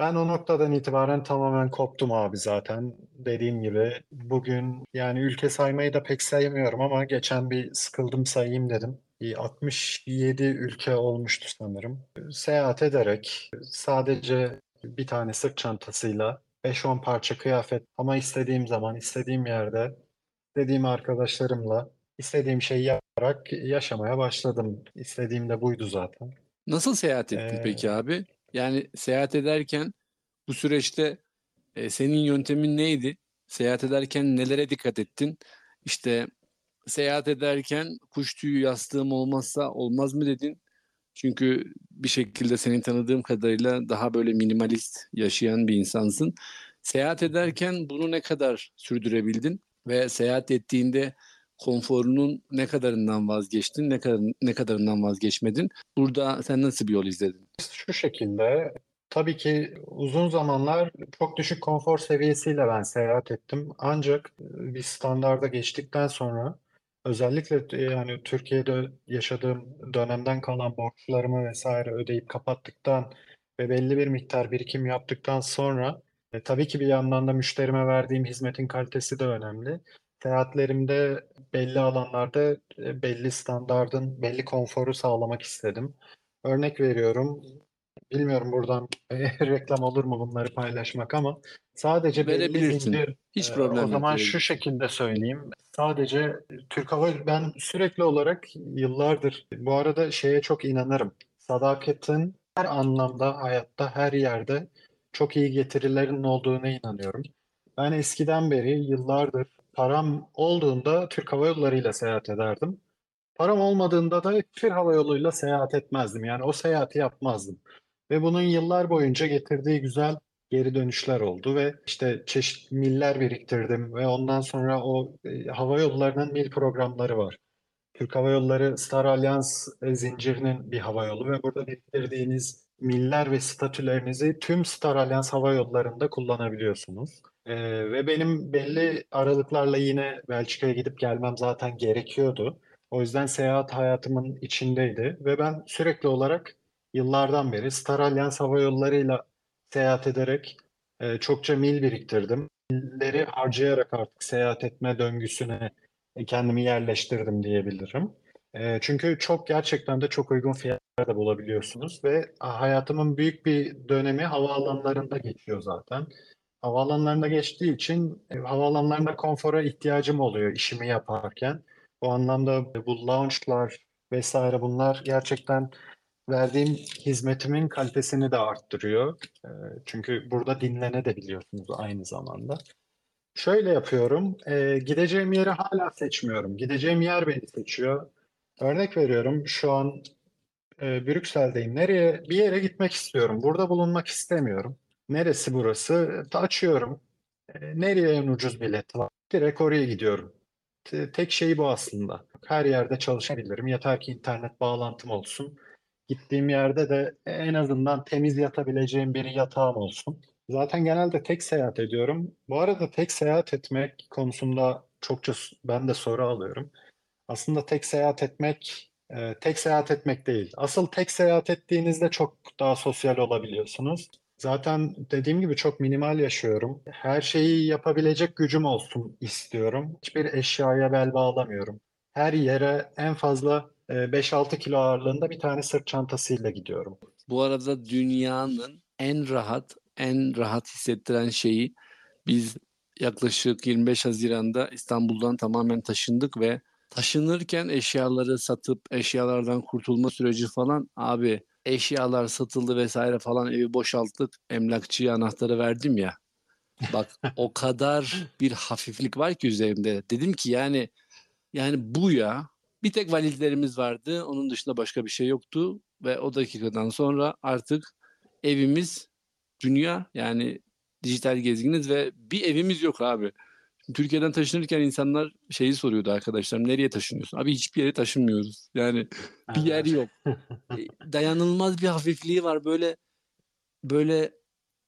Ben o noktadan itibaren tamamen koptum abi zaten. Dediğim gibi bugün yani ülke saymayı da pek sayamıyorum ama geçen bir sıkıldım sayayım dedim. Bir 67 ülke olmuştu sanırım. Seyahat ederek sadece bir tane sırt çantasıyla 5-10 parça kıyafet ama istediğim zaman, istediğim yerde, istediğim arkadaşlarımla istediğim şeyi yaparak yaşamaya başladım. İstediğim de buydu zaten. Nasıl seyahat ettin Ee, peki abi? Yani seyahat ederken bu süreçte e, senin yöntemin neydi? Seyahat ederken nelere dikkat ettin? İşte seyahat ederken kuş tüyü yastığım olmazsa olmaz mı dedin? Çünkü bir şekilde senin tanıdığım kadarıyla daha böyle minimalist yaşayan bir insansın. Seyahat ederken bunu ne kadar sürdürebildin ve seyahat ettiğinde konforunun ne kadarından vazgeçtin, ne kadar ne kadarından vazgeçmedin? Burada sen nasıl bir yol izledin? Şu şekilde, tabii ki uzun zamanlar çok düşük konfor seviyesiyle ben seyahat ettim. Ancak e, bir standarda geçtikten sonra özellikle e, yani Türkiye'de yaşadığım dönemden kalan borçlarımı vesaire ödeyip kapattıktan ve belli bir miktar birikim yaptıktan sonra e, tabii ki bir yandan da müşterime verdiğim hizmetin kalitesi de önemli. Seyahatlerimde belli alanlarda e, belli standardın, belli konforu sağlamak istedim. Örnek veriyorum. Bilmiyorum buradan reklam olur mu bunları paylaşmak ama sadece Verebilirsin. zincir Hiç e, problem o yok. zaman şu şekilde söyleyeyim. Sadece Türk Hava ben sürekli olarak yıllardır bu arada şeye çok inanırım. Sadakatin her anlamda hayatta her yerde çok iyi getirilerin olduğuna inanıyorum. Ben eskiden beri yıllardır param olduğunda Türk Hava Yolları ile seyahat ederdim. Param olmadığında da hiçbir hava yoluyla seyahat etmezdim. Yani o seyahati yapmazdım. Ve bunun yıllar boyunca getirdiği güzel geri dönüşler oldu ve işte çeşitli miller biriktirdim ve ondan sonra o e, hava yollarının mil programları var. Türk Hava Yolları Star Alliance e, zincirinin bir hava yolu ve burada biriktirdiğiniz miller ve statülerinizi tüm Star Alliance hava yollarında kullanabiliyorsunuz. Ee, ve benim belli aralıklarla yine Belçika'ya gidip gelmem zaten gerekiyordu. O yüzden seyahat hayatımın içindeydi ve ben sürekli olarak yıllardan beri Star Alliance hava yollarıyla seyahat ederek e, çokça mil biriktirdim. Milleri harcayarak artık seyahat etme döngüsüne kendimi yerleştirdim diyebilirim. E, çünkü çok gerçekten de çok uygun fiyatlarda bulabiliyorsunuz ve hayatımın büyük bir dönemi havaalanlarında geçiyor zaten. Havaalanlarında geçtiği için e, havaalanlarında konfora ihtiyacım oluyor işimi yaparken. Bu anlamda bu lounge'lar vesaire bunlar gerçekten verdiğim hizmetimin kalitesini de arttırıyor. Çünkü burada dinlenebiliyorsunuz aynı zamanda. Şöyle yapıyorum. gideceğim yeri hala seçmiyorum. Gideceğim yer beni seçiyor. Örnek veriyorum. Şu an Brüksel'deyim. Nereye? Bir yere gitmek istiyorum. Burada bulunmak istemiyorum. Neresi burası? Açıyorum. E, nereye en ucuz bilet var? Direkt oraya gidiyorum. Te- Tek şey bu aslında. Her yerde çalışabilirim. Yeter ki internet bağlantım olsun. Gittiğim yerde de en azından temiz yatabileceğim bir yatağım olsun. Zaten genelde tek seyahat ediyorum. Bu arada tek seyahat etmek konusunda çokça ben de soru alıyorum. Aslında tek seyahat etmek, e, tek seyahat etmek değil. Asıl tek seyahat ettiğinizde çok daha sosyal olabiliyorsunuz. Zaten dediğim gibi çok minimal yaşıyorum. Her şeyi yapabilecek gücüm olsun istiyorum. Hiçbir eşyaya bel bağlamıyorum. Her yere en fazla e, 5-6 kilo ağırlığında bir tane sırt çantasıyla gidiyorum. Bu arada dünyanın en rahat, en rahat hissettiren şeyi biz yaklaşık 25 Haziran'da İstanbul'dan tamamen taşındık ve taşınırken eşyaları satıp eşyalardan kurtulma süreci falan abi eşyalar satıldı vesaire falan evi boşalttık. Emlakçıya anahtarı verdim ya. Bak o kadar bir hafiflik var ki üzerimde. Dedim ki yani yani bu ya. Bir tek valizlerimiz vardı. Onun dışında başka bir şey yoktu. Ve o dakikadan sonra artık evimiz dünya. Yani dijital gezginiz ve bir evimiz yok abi. Türkiye'den taşınırken insanlar şeyi soruyordu arkadaşlar nereye taşınıyorsun? Abi hiçbir yere taşınmıyoruz. Yani bir yer yok. E, Dayanılmaz bir hafifliği var böyle böyle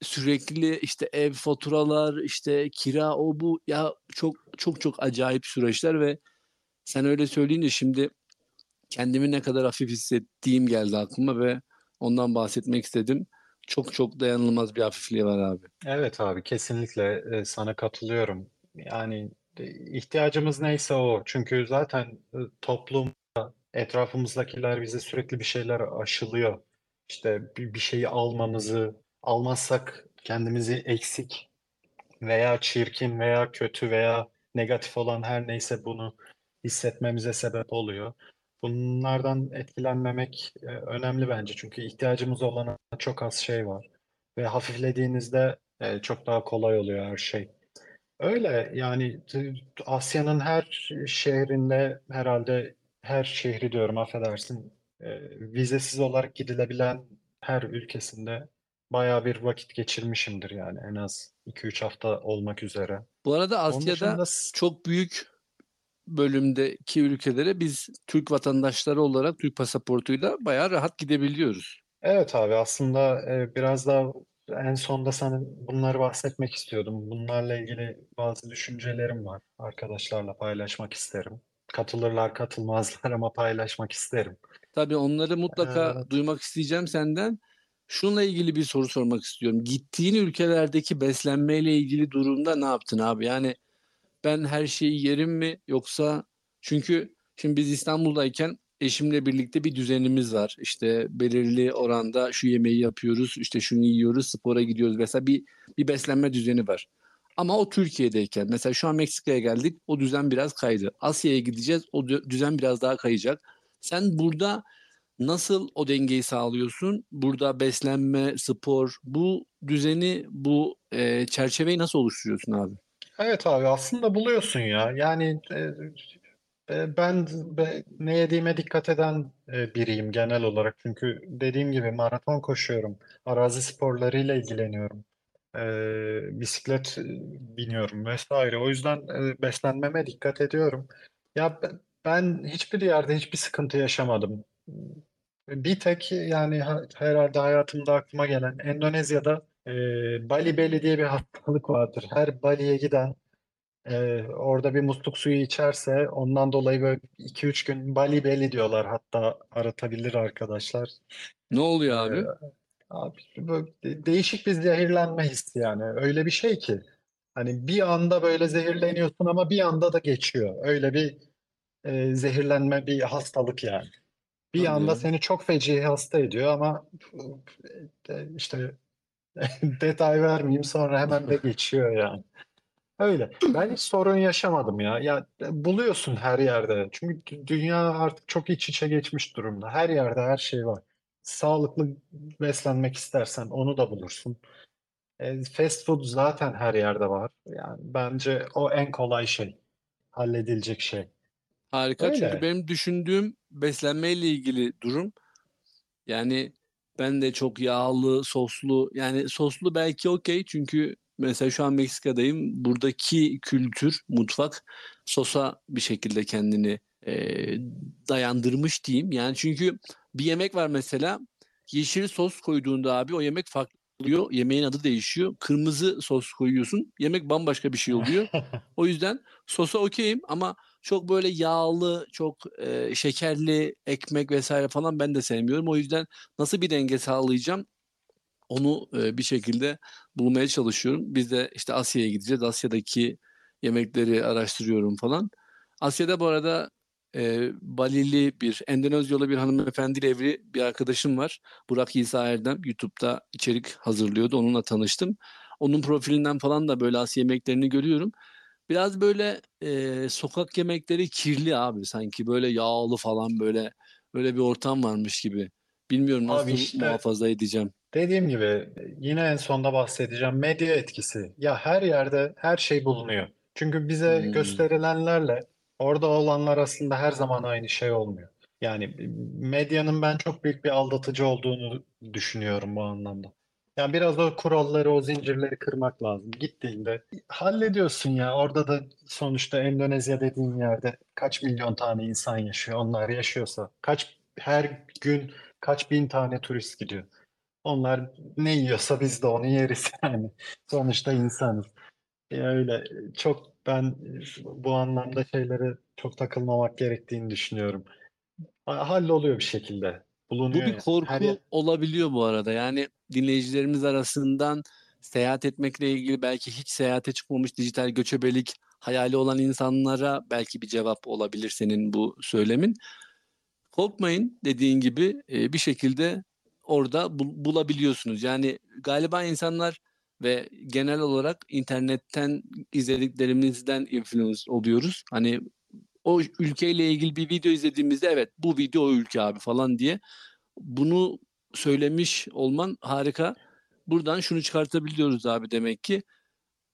sürekli işte ev faturalar işte kira o bu ya çok çok çok acayip süreçler ve sen öyle söyleyince şimdi kendimi ne kadar hafif hissettiğim geldi aklıma ve ondan bahsetmek istedim. çok çok dayanılmaz bir hafifliği var abi. Evet abi kesinlikle sana katılıyorum. Yani e, ihtiyacımız neyse o. Çünkü zaten e, toplum, etrafımızdakiler bize sürekli bir şeyler aşılıyor. İşte bir, şeyi almamızı, almazsak kendimizi eksik veya çirkin veya kötü veya negatif olan her neyse bunu hissetmemize sebep oluyor. Bunlardan etkilenmemek e, önemli bence. Çünkü ihtiyacımız olan çok az şey var. Ve hafiflediğinizde çok daha kolay oluyor her şey. Öyle yani Asya'nın her şehrinde herhalde her şehri diyorum affedersin e, vizesiz olarak gidilebilen her ülkesinde bayağı bir vakit geçirmişimdir yani en az 2-3 hafta olmak üzere. Bu arada Asya'da dışında çok büyük bölümdeki ülkelere biz Türk vatandaşları olarak Türk pasaportuyla bayağı rahat gidebiliyoruz. evet abi aslında e, biraz daha en sonda sana bunları bahsetmek istiyordum. Bunlarla ilgili bazı düşüncelerim var. Arkadaşlarla paylaşmak isterim. Katılırlar katılmazlar ama paylaşmak isterim. Tabii onları mutlaka Evet. duymak isteyeceğim senden. Şununla ilgili bir soru sormak istiyorum. Gittiğin ülkelerdeki beslenmeyle ilgili durumda ne yaptın abi? Yani ben her şeyi yerim mi yoksa çünkü şimdi biz İstanbul'dayken eşimle birlikte bir düzenimiz var. İşte belirli oranda şu yemeği yapıyoruz, işte şunu yiyoruz, spora gidiyoruz. Mesela bir bir beslenme düzeni var. Ama o Türkiye'deyken mesela şu an Meksika'ya geldik. O düzen biraz kaydı. Asya'ya gideceğiz. O dü- düzen biraz daha kayacak. Sen burada nasıl o dengeyi sağlıyorsun? Burada beslenme, spor, bu düzeni, bu e, çerçeveyi nasıl oluşturuyorsun abi? Evet abi aslında buluyorsun ya. Yani e, ben be- ne yediğime dikkat eden biriyim genel olarak. Çünkü dediğim gibi maraton koşuyorum. Arazi sporlarıyla ilgileniyorum. E, bisiklet biniyorum vesaire. O yüzden e, beslenmeme dikkat ediyorum. Ya ben, hiçbir yerde hiçbir sıkıntı yaşamadım. Bir tek yani ha- herhalde hayatımda aklıma gelen Endonezya'da e, Bali Belly diye bir hastalık vardır. Her Bali'ye giden ee, orada bir musluk suyu içerse ondan dolayı böyle 2-3 gün Bali Belly diyorlar hatta aratabilir arkadaşlar. Ne oluyor Ee, abi? abi böyle de- değişik bir zehirlenme hissi yani öyle bir şey ki hani bir anda böyle zehirleniyorsun ama bir anda da geçiyor. Öyle bir e, zehirlenme bir hastalık yani. Bir anda seni çok feci hasta ediyor ama e, işte detay vermeyeyim sonra hemen de geçiyor yani. Öyle. Ben hiç sorun yaşamadım ya. Ya buluyorsun her yerde. Çünkü dü- dünya artık çok iç içe geçmiş durumda. Her yerde her şey var. Sağlıklı beslenmek istersen onu da bulursun. E, fast food zaten her yerde var. Yani bence o en kolay şey. Halledilecek şey. Harika çünkü Öyle. benim düşündüğüm beslenmeyle ilgili durum yani ben de çok yağlı, soslu yani soslu belki okey çünkü mesela şu an Meksika'dayım. Buradaki kültür, mutfak sosa bir şekilde kendini e, dayandırmış diyeyim. Yani çünkü bir yemek var mesela yeşil sos koyduğunda abi o yemek farklı oluyor. Yemeğin adı değişiyor. Kırmızı sos koyuyorsun. Yemek bambaşka bir şey oluyor. O yüzden sosa okeyim ama çok böyle yağlı, çok e, şekerli ekmek vesaire falan ben de sevmiyorum. O yüzden nasıl bir denge sağlayacağım onu e, bir şekilde bulmaya çalışıyorum. Biz de işte Asya'ya gideceğiz. Asya'daki yemekleri araştırıyorum falan. Asya'da bu arada e, Balili bir Endonezyalı bir hanımefendiyle evli bir arkadaşım var. Burak İsa Erdem YouTube'da içerik hazırlıyordu. Onunla tanıştım. Onun profilinden falan da böyle Asya yemeklerini görüyorum. Biraz böyle e, sokak yemekleri kirli abi sanki böyle yağlı falan böyle böyle bir ortam varmış gibi. Bilmiyorum nasıl Abi işte muhafaza edeceğim. dediğim gibi yine en sonda bahsedeceğim. Medya etkisi. Ya her yerde her şey bulunuyor. Çünkü bize Hmm. gösterilenlerle orada olanlar aslında her zaman aynı şey olmuyor. Yani medyanın ben çok büyük bir aldatıcı olduğunu düşünüyorum bu anlamda. Yani biraz o kuralları, o zincirleri kırmak lazım. Gittiğinde hallediyorsun ya. Orada da sonuçta Endonezya dediğin yerde kaç milyon tane insan yaşıyor. Onlar yaşıyorsa kaç her gün kaç bin tane turist gidiyor. Onlar ne yiyorsa biz de onu yeriz yani. Sonuçta insanız. Ya öyle çok ben bu anlamda şeylere çok takılmamak gerektiğini düşünüyorum. Ha- Halloluyor bir şekilde. Bu bulunuyor. bir yani. korku Her olabiliyor bu arada. Yani dinleyicilerimiz arasından seyahat etmekle ilgili belki hiç seyahate çıkmamış dijital göçebelik hayali olan insanlara belki bir cevap olabilir senin bu söylemin. Korkmayın dediğin gibi e, bir şekilde orada bul- bulabiliyorsunuz. Yani galiba insanlar ve genel olarak internetten izlediklerimizden influence oluyoruz. Hani o ülkeyle ilgili bir video izlediğimizde evet bu video o ülke abi falan diye bunu söylemiş olman harika. Buradan şunu çıkartabiliyoruz abi demek ki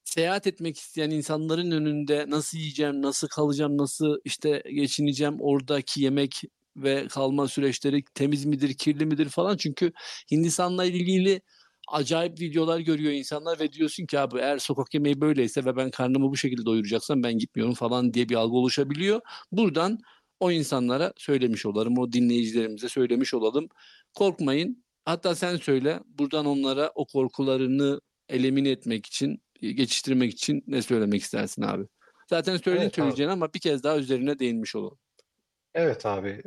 seyahat etmek isteyen insanların önünde nasıl yiyeceğim, nasıl kalacağım, nasıl işte geçineceğim, oradaki yemek ve kalma süreçleri temiz midir, kirli midir falan. Çünkü Hindistan'la ilgili acayip videolar görüyor insanlar ve diyorsun ki abi eğer sokak yemeği böyleyse ve ben karnımı bu şekilde doyuracaksam ben gitmiyorum falan diye bir algı oluşabiliyor. Buradan o insanlara söylemiş olalım, o dinleyicilerimize söylemiş olalım. Korkmayın. Hatta sen söyle. Buradan onlara o korkularını elimine etmek için, geçiştirmek için ne söylemek istersin abi? Zaten söyledin Evet abi. söyleyeceğini ama bir kez daha üzerine değinmiş olalım. Evet abi.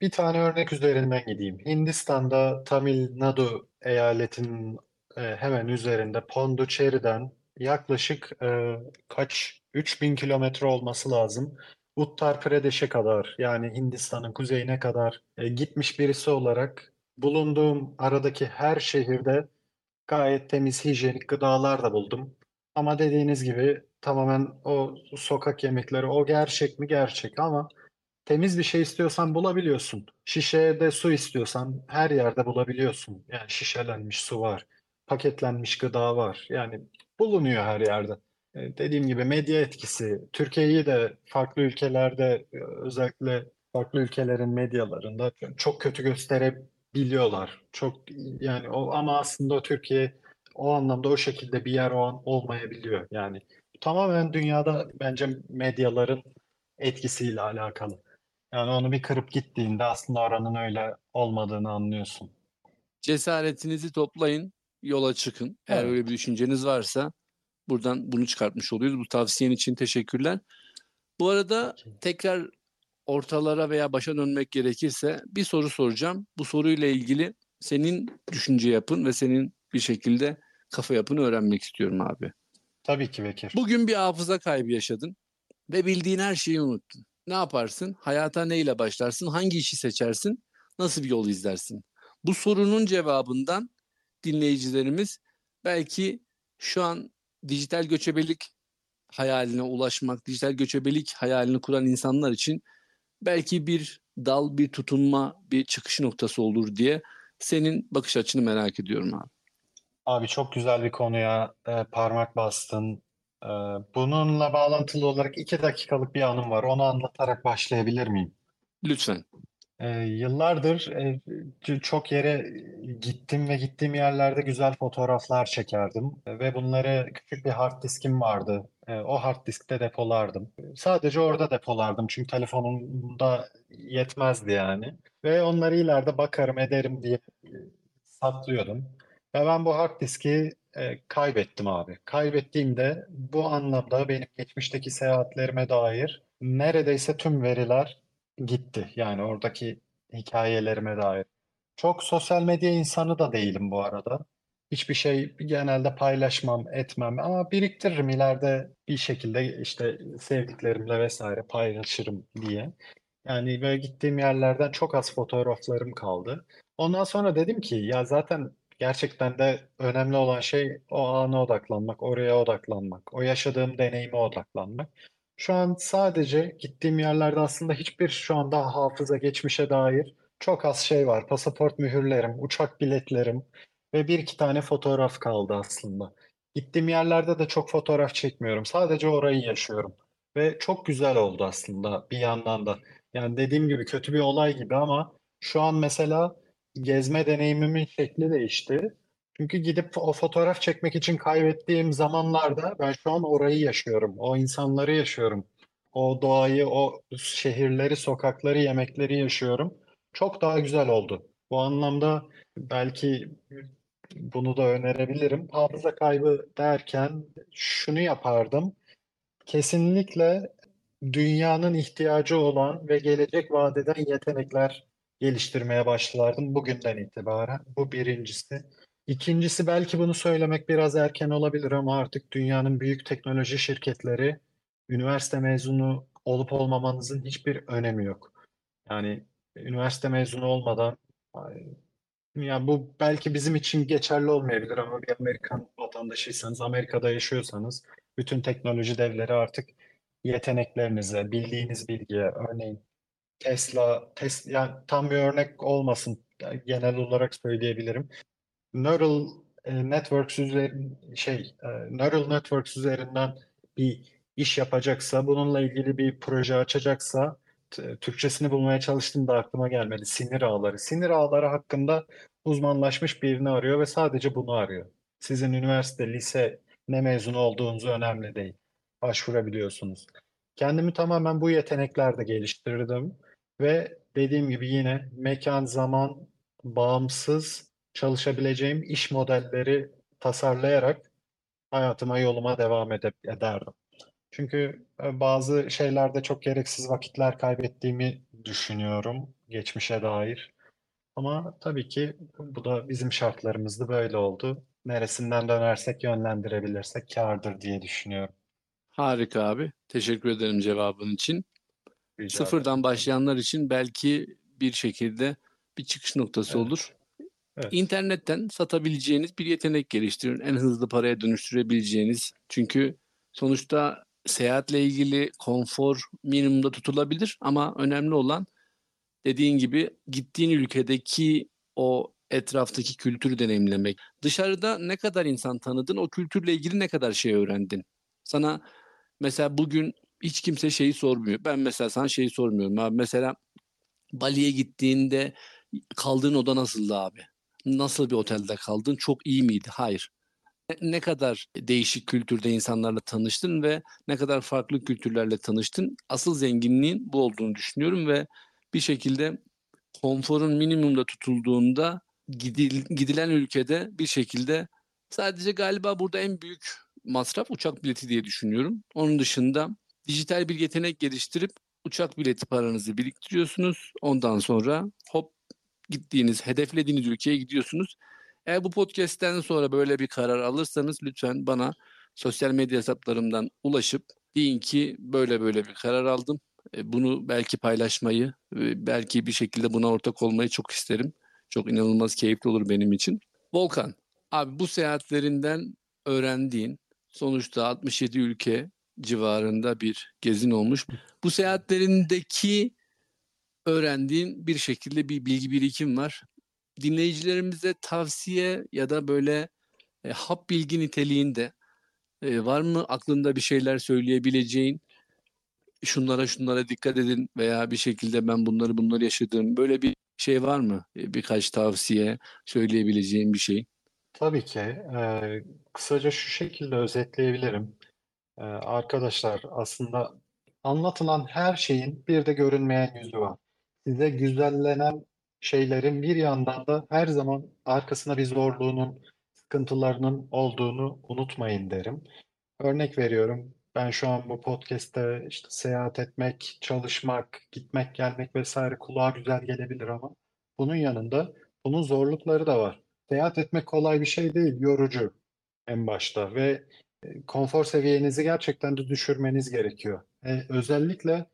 Bir tane örnek üzerinden gideyim. Hindistan'da Tamil Nadu eyaletinin hemen üzerinde Pondicherry'den yaklaşık e, kaç 3000 kilometre olması lazım. Uttar Pradesh'e kadar yani Hindistan'ın kuzeyine kadar gitmiş birisi olarak bulunduğum aradaki her şehirde gayet temiz hijyenik gıdalar da buldum. Ama dediğiniz gibi tamamen o sokak yemekleri o gerçek mi gerçek ama Temiz bir şey istiyorsan bulabiliyorsun. Şişede su istiyorsan her yerde bulabiliyorsun. Yani şişelenmiş su var, paketlenmiş gıda var. Yani bulunuyor her yerde. E, dediğim gibi medya etkisi, Türkiye'yi de farklı ülkelerde e, özellikle farklı ülkelerin medyalarında çok kötü gösterebiliyorlar. Çok yani o ama aslında Türkiye o anlamda o şekilde bir yer o an olmayabiliyor. Yani tamamen dünyada bence medyaların etkisiyle alakalı. Yani onu bir kırıp gittiğinde aslında oranın öyle olmadığını anlıyorsun. Cesaretinizi toplayın, yola çıkın. Eğer Evet. öyle bir düşünceniz varsa buradan bunu çıkartmış oluyoruz. Bu tavsiyen için teşekkürler. Bu arada tekrar ortalara veya başa dönmek gerekirse bir soru soracağım. Bu soruyla ilgili senin düşünce yapın ve senin bir şekilde kafa yapını öğrenmek istiyorum abi. Tabii ki Bekir. Bugün bir hafıza kaybı yaşadın ve bildiğin her şeyi unuttun. Ne yaparsın? Hayata neyle başlarsın? Hangi işi seçersin? Nasıl bir yol izlersin? Bu sorunun cevabından dinleyicilerimiz belki şu an dijital göçebelik hayaline ulaşmak, dijital göçebelik hayalini kuran insanlar için belki bir dal, bir tutunma, bir çıkış noktası olur diye senin bakış açını merak ediyorum abi. Abi çok güzel bir konuya e, parmak bastın. E, bununla bağlantılı olarak iki dakikalık bir anım var. Onu anlatarak başlayabilir miyim? Lütfen. E, yıllardır e, çok yere gittim ve gittiğim yerlerde güzel fotoğraflar çekerdim. E, ve bunları küçük bir hard diskim vardı. E, o hard diskte depolardım. Sadece orada depolardım çünkü telefonumda yetmezdi yani. Ve onları ileride bakarım ederim diye e, saklıyordum. Ve ben bu hard diski e, kaybettim abi. Kaybettiğimde bu anlamda benim geçmişteki seyahatlerime dair neredeyse tüm veriler gitti. Yani oradaki hikayelerime dair. Çok sosyal medya insanı da değilim bu arada. Hiçbir şey genelde paylaşmam, etmem ama biriktiririm ileride bir şekilde işte sevdiklerimle vesaire paylaşırım diye. Yani böyle gittiğim yerlerden çok az fotoğraflarım kaldı. Ondan sonra dedim ki ya zaten gerçekten de önemli olan şey o ana odaklanmak, oraya odaklanmak, o yaşadığım deneyime odaklanmak. Şu an sadece gittiğim yerlerde aslında hiçbir şu anda hafıza geçmişe dair çok az şey var. Pasaport mühürlerim, uçak biletlerim ve bir iki tane fotoğraf kaldı aslında. Gittiğim yerlerde de çok fotoğraf çekmiyorum. Sadece orayı yaşıyorum. Ve çok güzel oldu aslında bir yandan da. Yani dediğim gibi kötü bir olay gibi ama şu an mesela gezme deneyimimin şekli değişti. Çünkü gidip o fotoğraf çekmek için kaybettiğim zamanlarda ben şu an orayı yaşıyorum. O insanları yaşıyorum. O doğayı, o şehirleri, sokakları, yemekleri yaşıyorum. Çok daha güzel oldu. Bu anlamda belki bunu da önerebilirim. Hafıza kaybı derken şunu yapardım. Kesinlikle dünyanın ihtiyacı olan ve gelecek vaat eden yetenekler geliştirmeye başlardım bugünden itibaren. Bu birincisi. İkincisi belki bunu söylemek biraz erken olabilir ama artık dünyanın büyük teknoloji şirketleri üniversite mezunu olup olmamanızın hiçbir önemi yok. Yani üniversite mezunu olmadan yani bu belki bizim için geçerli olmayabilir ama bir Amerikan vatandaşıysanız, Amerika'da yaşıyorsanız bütün teknoloji devleri artık yeteneklerinize, bildiğiniz bilgiye, örneğin Tesla, Tesla yani tam bir örnek olmasın, genel olarak söyleyebilirim. Neural e, Networks üzerinden şey, e, Neural Networks üzerinden bir iş yapacaksa, bununla ilgili bir proje açacaksa Türkçesini bulmaya çalıştım da aklıma gelmedi. Sinir ağları. Sinir ağları hakkında uzmanlaşmış birini arıyor ve sadece bunu arıyor. Sizin üniversite, lise ne mezunu olduğunuzu önemli değil. Başvurabiliyorsunuz. Kendimi tamamen bu yeteneklerde geliştirdim ve dediğim gibi yine mekan, zaman bağımsız çalışabileceğim iş modelleri tasarlayarak hayatıma, yoluma devam ederdim. Çünkü e, bazı şeylerde çok gereksiz vakitler kaybettiğimi düşünüyorum geçmişe dair. Ama tabii ki bu da bizim şartlarımızda böyle oldu. Neresinden dönersek yönlendirebilirsek kârdır diye düşünüyorum. Harika abi. Teşekkür ederim cevabın için. Rica Sıfırdan ederim. başlayanlar için belki bir şekilde bir çıkış noktası Evet. olur. Evet. İnternetten satabileceğiniz bir yetenek geliştirin. En hızlı paraya dönüştürebileceğiniz. Çünkü sonuçta seyahatle ilgili konfor minimumda tutulabilir ama önemli olan dediğin gibi gittiğin ülkedeki o etraftaki kültürü deneyimlemek. Dışarıda ne kadar insan tanıdın, o kültürle ilgili ne kadar şey öğrendin. Sana mesela bugün hiç kimse şeyi sormuyor. Ben mesela sana şeyi sormuyorum abi. Mesela Bali'ye gittiğinde kaldığın oda nasıldı abi? Nasıl bir otelde kaldın? Çok iyi miydi? Hayır. Ne- kadar değişik kültürde insanlarla tanıştın ve ne kadar farklı kültürlerle tanıştın? Asıl zenginliğin bu olduğunu düşünüyorum ve bir şekilde konforun minimumda tutulduğunda gidil- gidilen ülkede bir şekilde sadece galiba burada en büyük masraf uçak bileti diye düşünüyorum. Onun dışında dijital bir yetenek geliştirip uçak bileti paranızı biriktiriyorsunuz. Ondan sonra hop gittiğiniz, hedeflediğiniz ülkeye gidiyorsunuz. Eğer bu podcast'ten sonra böyle bir karar alırsanız lütfen bana sosyal medya hesaplarımdan ulaşıp deyin ki böyle böyle bir karar aldım. E, Bunu belki paylaşmayı, e, belki bir şekilde buna ortak olmayı çok isterim. Çok inanılmaz keyifli olur benim için. Volkan, abi bu seyahatlerinden öğrendiğin sonuçta 67 ülke civarında bir gezin olmuş. Bu seyahatlerindeki öğrendiğin bir şekilde bir bilgi birikim var. Dinleyicilerimize tavsiye ya da böyle e, hap bilgi niteliğinde e, var mı aklında bir şeyler söyleyebileceğin? Şunlara şunlara dikkat edin veya bir şekilde ben bunları bunları yaşadım. Böyle bir şey var mı? E, birkaç tavsiye söyleyebileceğin bir şey. Tabii ki. Ee, kısaca şu şekilde özetleyebilirim. Ee, arkadaşlar aslında anlatılan her şeyin bir de görünmeyen yüzü var. Size güzellenen şeylerin bir yandan da her zaman arkasında bir zorluğunun, sıkıntılarının olduğunu unutmayın derim. Örnek veriyorum. Ben şu an bu podcast'te işte seyahat etmek, çalışmak, gitmek, gelmek vesaire kulağa güzel gelebilir ama bunun yanında bunun zorlukları da var. Seyahat etmek kolay bir şey değil, yorucu en başta ve konfor seviyenizi gerçekten de düşürmeniz gerekiyor. E, özellikle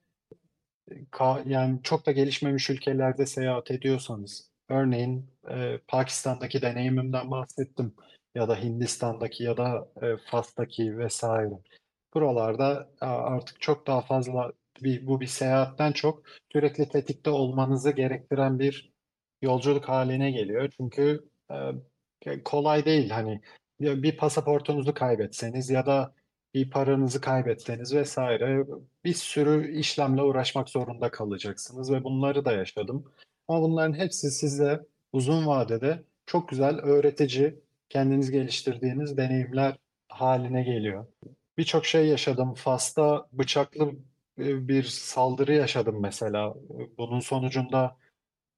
ka- yani çok da gelişmemiş ülkelerde seyahat ediyorsanız, örneğin e, Pakistan'daki deneyimimden bahsettim ya da Hindistan'daki ya da e, Fas'taki vesaire. Buralarda artık çok daha fazla bir, bu bir seyahatten çok sürekli tetikte olmanızı gerektiren bir yolculuk haline geliyor. Çünkü e, kolay değil hani ya bir pasaportunuzu kaybetseniz ya da bir paranızı kaybetseniz vesaire bir sürü işlemle uğraşmak zorunda kalacaksınız ve bunları da yaşadım. Ama bunların hepsi size uzun vadede çok güzel öğretici, kendiniz geliştirdiğiniz deneyimler haline geliyor. Birçok şey yaşadım. Fas'ta bıçaklı e, bir saldırı yaşadım mesela. Bunun sonucunda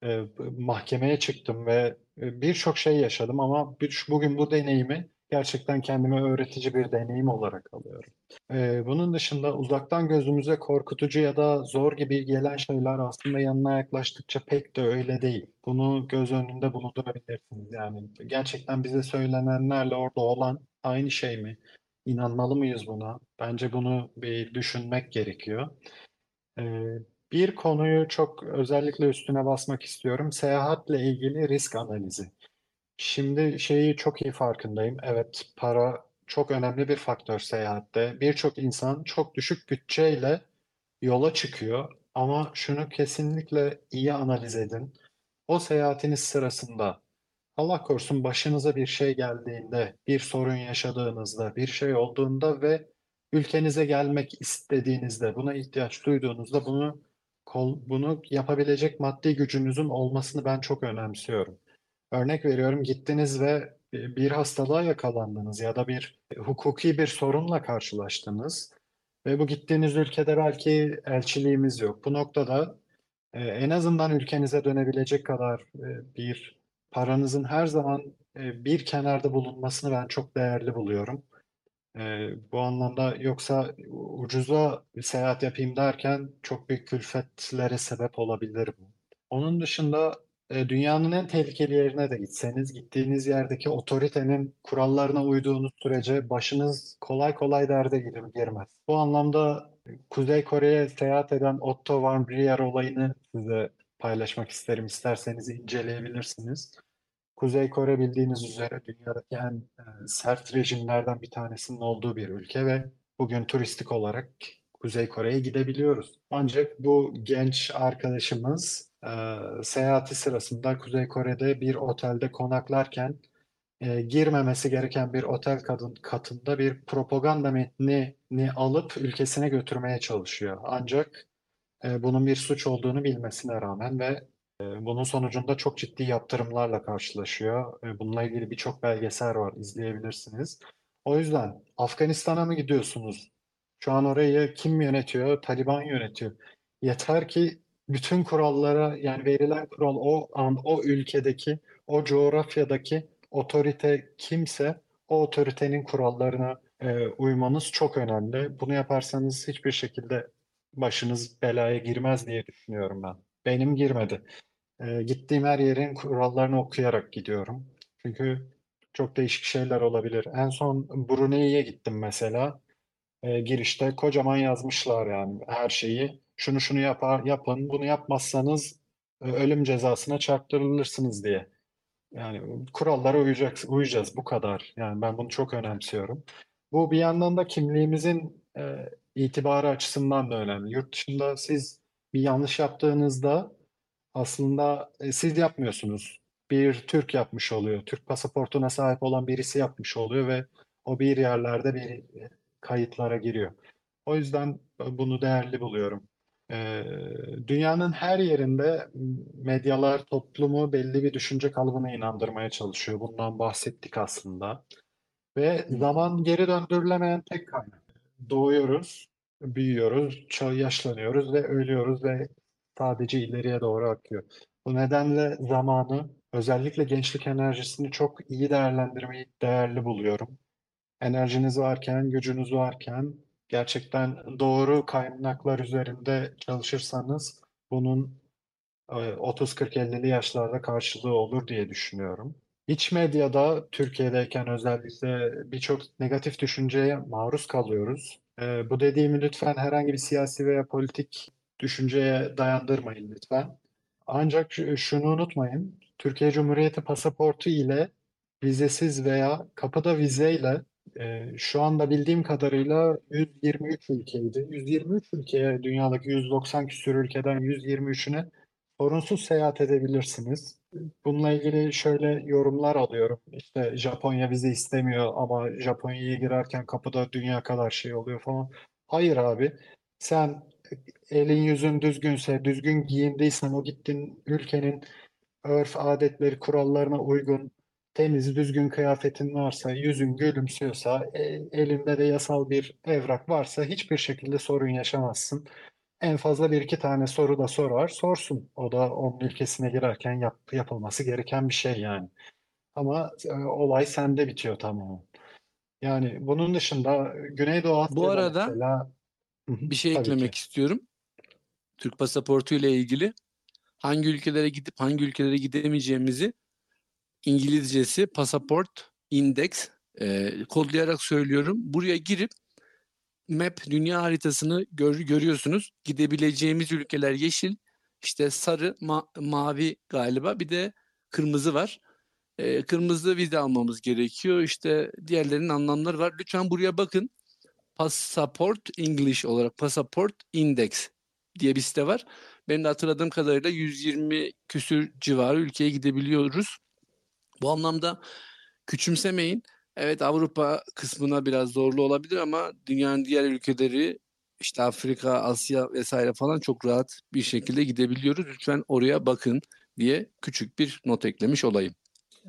e, mahkemeye çıktım ve e, birçok şey yaşadım ama bugün bu deneyimi gerçekten kendime öğretici bir deneyim olarak alıyorum. Ee, bunun dışında uzaktan gözümüze korkutucu ya da zor gibi gelen şeyler aslında yanına yaklaştıkça pek de öyle değil. Bunu göz önünde bulundurabilirsiniz. Yani gerçekten bize söylenenlerle orada olan aynı şey mi? İnanmalı mıyız buna? Bence bunu bir düşünmek gerekiyor. Ee, bir konuyu çok özellikle üstüne basmak istiyorum. Seyahatle ilgili risk analizi. Şimdi şeyi çok iyi farkındayım. Evet, para çok önemli bir faktör seyahatte. Birçok insan çok düşük bütçeyle yola çıkıyor. Ama şunu kesinlikle iyi analiz edin. O seyahatiniz sırasında Allah korusun başınıza bir şey geldiğinde, bir sorun yaşadığınızda, bir şey olduğunda ve ülkenize gelmek istediğinizde, buna ihtiyaç duyduğunuzda bunu kol, bunu yapabilecek maddi gücünüzün olmasını ben çok önemsiyorum. Örnek veriyorum gittiniz ve bir hastalığa yakalandınız ya da bir hukuki bir sorunla karşılaştınız ve bu gittiğiniz ülkede belki elçiliğimiz yok. Bu noktada e, en azından ülkenize dönebilecek kadar e, bir paranızın her zaman e, bir kenarda bulunmasını ben çok değerli buluyorum. E, bu anlamda yoksa ucuza bir seyahat yapayım derken çok büyük külfetlere sebep olabilir bu. Onun dışında e, dünyanın en tehlikeli yerine de gitseniz, gittiğiniz yerdeki otoritenin kurallarına uyduğunuz sürece başınız kolay kolay derde gir- girmez. Bu anlamda Kuzey Kore'ye seyahat eden Otto von Brier olayını size paylaşmak isterim. İsterseniz inceleyebilirsiniz. Kuzey Kore bildiğiniz üzere dünyadaki en e, sert rejimlerden bir tanesinin olduğu bir ülke ve bugün turistik olarak Kuzey Kore'ye gidebiliyoruz. Ancak bu genç arkadaşımız e, seyahati sırasında Kuzey Kore'de bir otelde konaklarken e, girmemesi gereken bir otel kadın, katında bir propaganda metnini alıp ülkesine götürmeye çalışıyor. Ancak e, bunun bir suç olduğunu bilmesine rağmen ve bunun sonucunda çok ciddi yaptırımlarla karşılaşıyor. E, bununla ilgili birçok belgesel var, izleyebilirsiniz. O yüzden Afganistan'a mı gidiyorsunuz? Şu an orayı kim yönetiyor? Taliban yönetiyor. Yeter ki bütün kurallara yani verilen kural o an o ülkedeki, o coğrafyadaki otorite kimse o otoritenin kurallarına e, uymanız çok önemli. Bunu yaparsanız hiçbir şekilde başınız belaya girmez diye düşünüyorum ben. Benim girmedi. E, gittiğim her yerin kurallarını okuyarak gidiyorum. Çünkü çok değişik şeyler olabilir. En son Brunei'ye gittim mesela. E, girişte kocaman yazmışlar yani her şeyi. Şunu şunu yapar, yapın, bunu yapmazsanız e, ölüm cezasına çarptırılırsınız diye. Yani kurallara uyacak, uyacağız bu kadar. Yani ben bunu çok önemsiyorum. Bu bir yandan da kimliğimizin e, itibarı açısından da önemli. Yurt dışında siz bir yanlış yaptığınızda aslında e, siz yapmıyorsunuz. Bir Türk yapmış oluyor. Türk pasaportuna sahip olan birisi yapmış oluyor ve o bir yerlerde bir e, kayıtlara giriyor. O yüzden bunu değerli buluyorum. Dünyanın her yerinde medyalar toplumu belli bir düşünce kalıbına inandırmaya çalışıyor. Bundan bahsettik aslında. Ve zaman geri döndürülemeyen tek kaynak. Doğuyoruz, büyüyoruz, yaşlanıyoruz ve ölüyoruz ve sadece ileriye doğru akıyor. Bu nedenle zamanı, özellikle gençlik enerjisini çok iyi değerlendirmeyi değerli buluyorum. Enerjiniz varken, gücünüz varken gerçekten doğru kaynaklar üzerinde çalışırsanız bunun e, 30-40-50'li yaşlarda karşılığı olur diye düşünüyorum. İç medyada Türkiye'deyken özellikle birçok negatif düşünceye maruz kalıyoruz. E, bu dediğimi lütfen herhangi bir siyasi veya politik düşünceye dayandırmayın lütfen. Ancak şu- şunu unutmayın, Türkiye Cumhuriyeti pasaportu ile vizesiz veya kapıda vizeyle e, şu anda bildiğim kadarıyla 123 ülkeydi. 123 ülkeye dünyadaki 190 küsur ülkeden 123'üne sorunsuz seyahat edebilirsiniz. Bununla ilgili şöyle yorumlar alıyorum. İşte Japonya vize istemiyor ama Japonya'ya girerken kapıda dünya kadar şey oluyor falan. Hayır abi. Sen elin yüzün düzgünse, düzgün giyindiysen o gittiğin ülkenin örf, adetleri, kurallarına uygun, temiz, düzgün kıyafetin varsa, yüzün gülümsüyorsa, e, elinde de yasal bir evrak varsa hiçbir şekilde sorun yaşamazsın. En fazla bir iki tane soru da sorar, sorsun. O da onun ülkesine girerken yap, yapılması gereken bir şey yani. Ama e, olay sende bitiyor tamamen. Yani bunun dışında Güneydoğu Bu Asya'da arada mesela bir şey eklemek ki. istiyorum. Türk pasaportu ile ilgili hangi ülkelere gidip hangi ülkelere gidemeyeceğimizi İngilizcesi pasaport index e, kodlayarak söylüyorum. Buraya girip map dünya haritasını gör, görüyorsunuz. Gidebileceğimiz ülkeler yeşil, işte sarı, ma- mavi galiba bir de kırmızı var. E, kırmızı vize almamız gerekiyor. İşte diğerlerinin anlamları var. Lütfen buraya bakın. Pasaport English olarak Pasaport Index diye bir site var. Benim de hatırladığım kadarıyla 120 küsür civarı ülkeye gidebiliyoruz. Bu anlamda küçümsemeyin. Evet Avrupa kısmına biraz zorlu olabilir ama dünyanın diğer ülkeleri işte Afrika, Asya vesaire falan çok rahat bir şekilde gidebiliyoruz. Lütfen oraya bakın diye küçük bir not eklemiş olayım.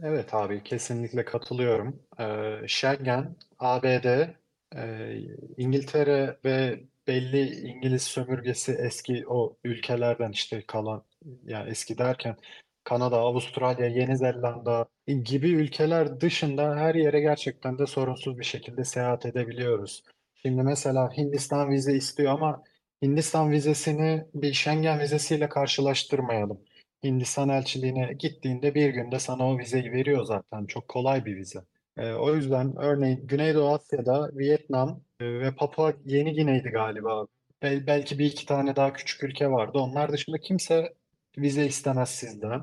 Evet abi kesinlikle katılıyorum. Ee, Schengen, ABD, e, İngiltere ve belli İngiliz sömürgesi eski o ülkelerden işte kalan yani eski derken Kanada, Avustralya, Yeni Zelanda gibi ülkeler dışında her yere gerçekten de sorunsuz bir şekilde seyahat edebiliyoruz. Şimdi mesela Hindistan vize istiyor ama Hindistan vizesini bir Schengen vizesiyle karşılaştırmayalım. Hindistan elçiliğine gittiğinde bir günde sana o vizeyi veriyor zaten. Çok kolay bir vize. Ee, o yüzden örneğin Güneydoğu Asya'da Vietnam e, ve Papua Yeni Gine'ydi galiba. Bel- belki bir iki tane daha küçük ülke vardı. Onlar dışında kimse vize istemez sizden.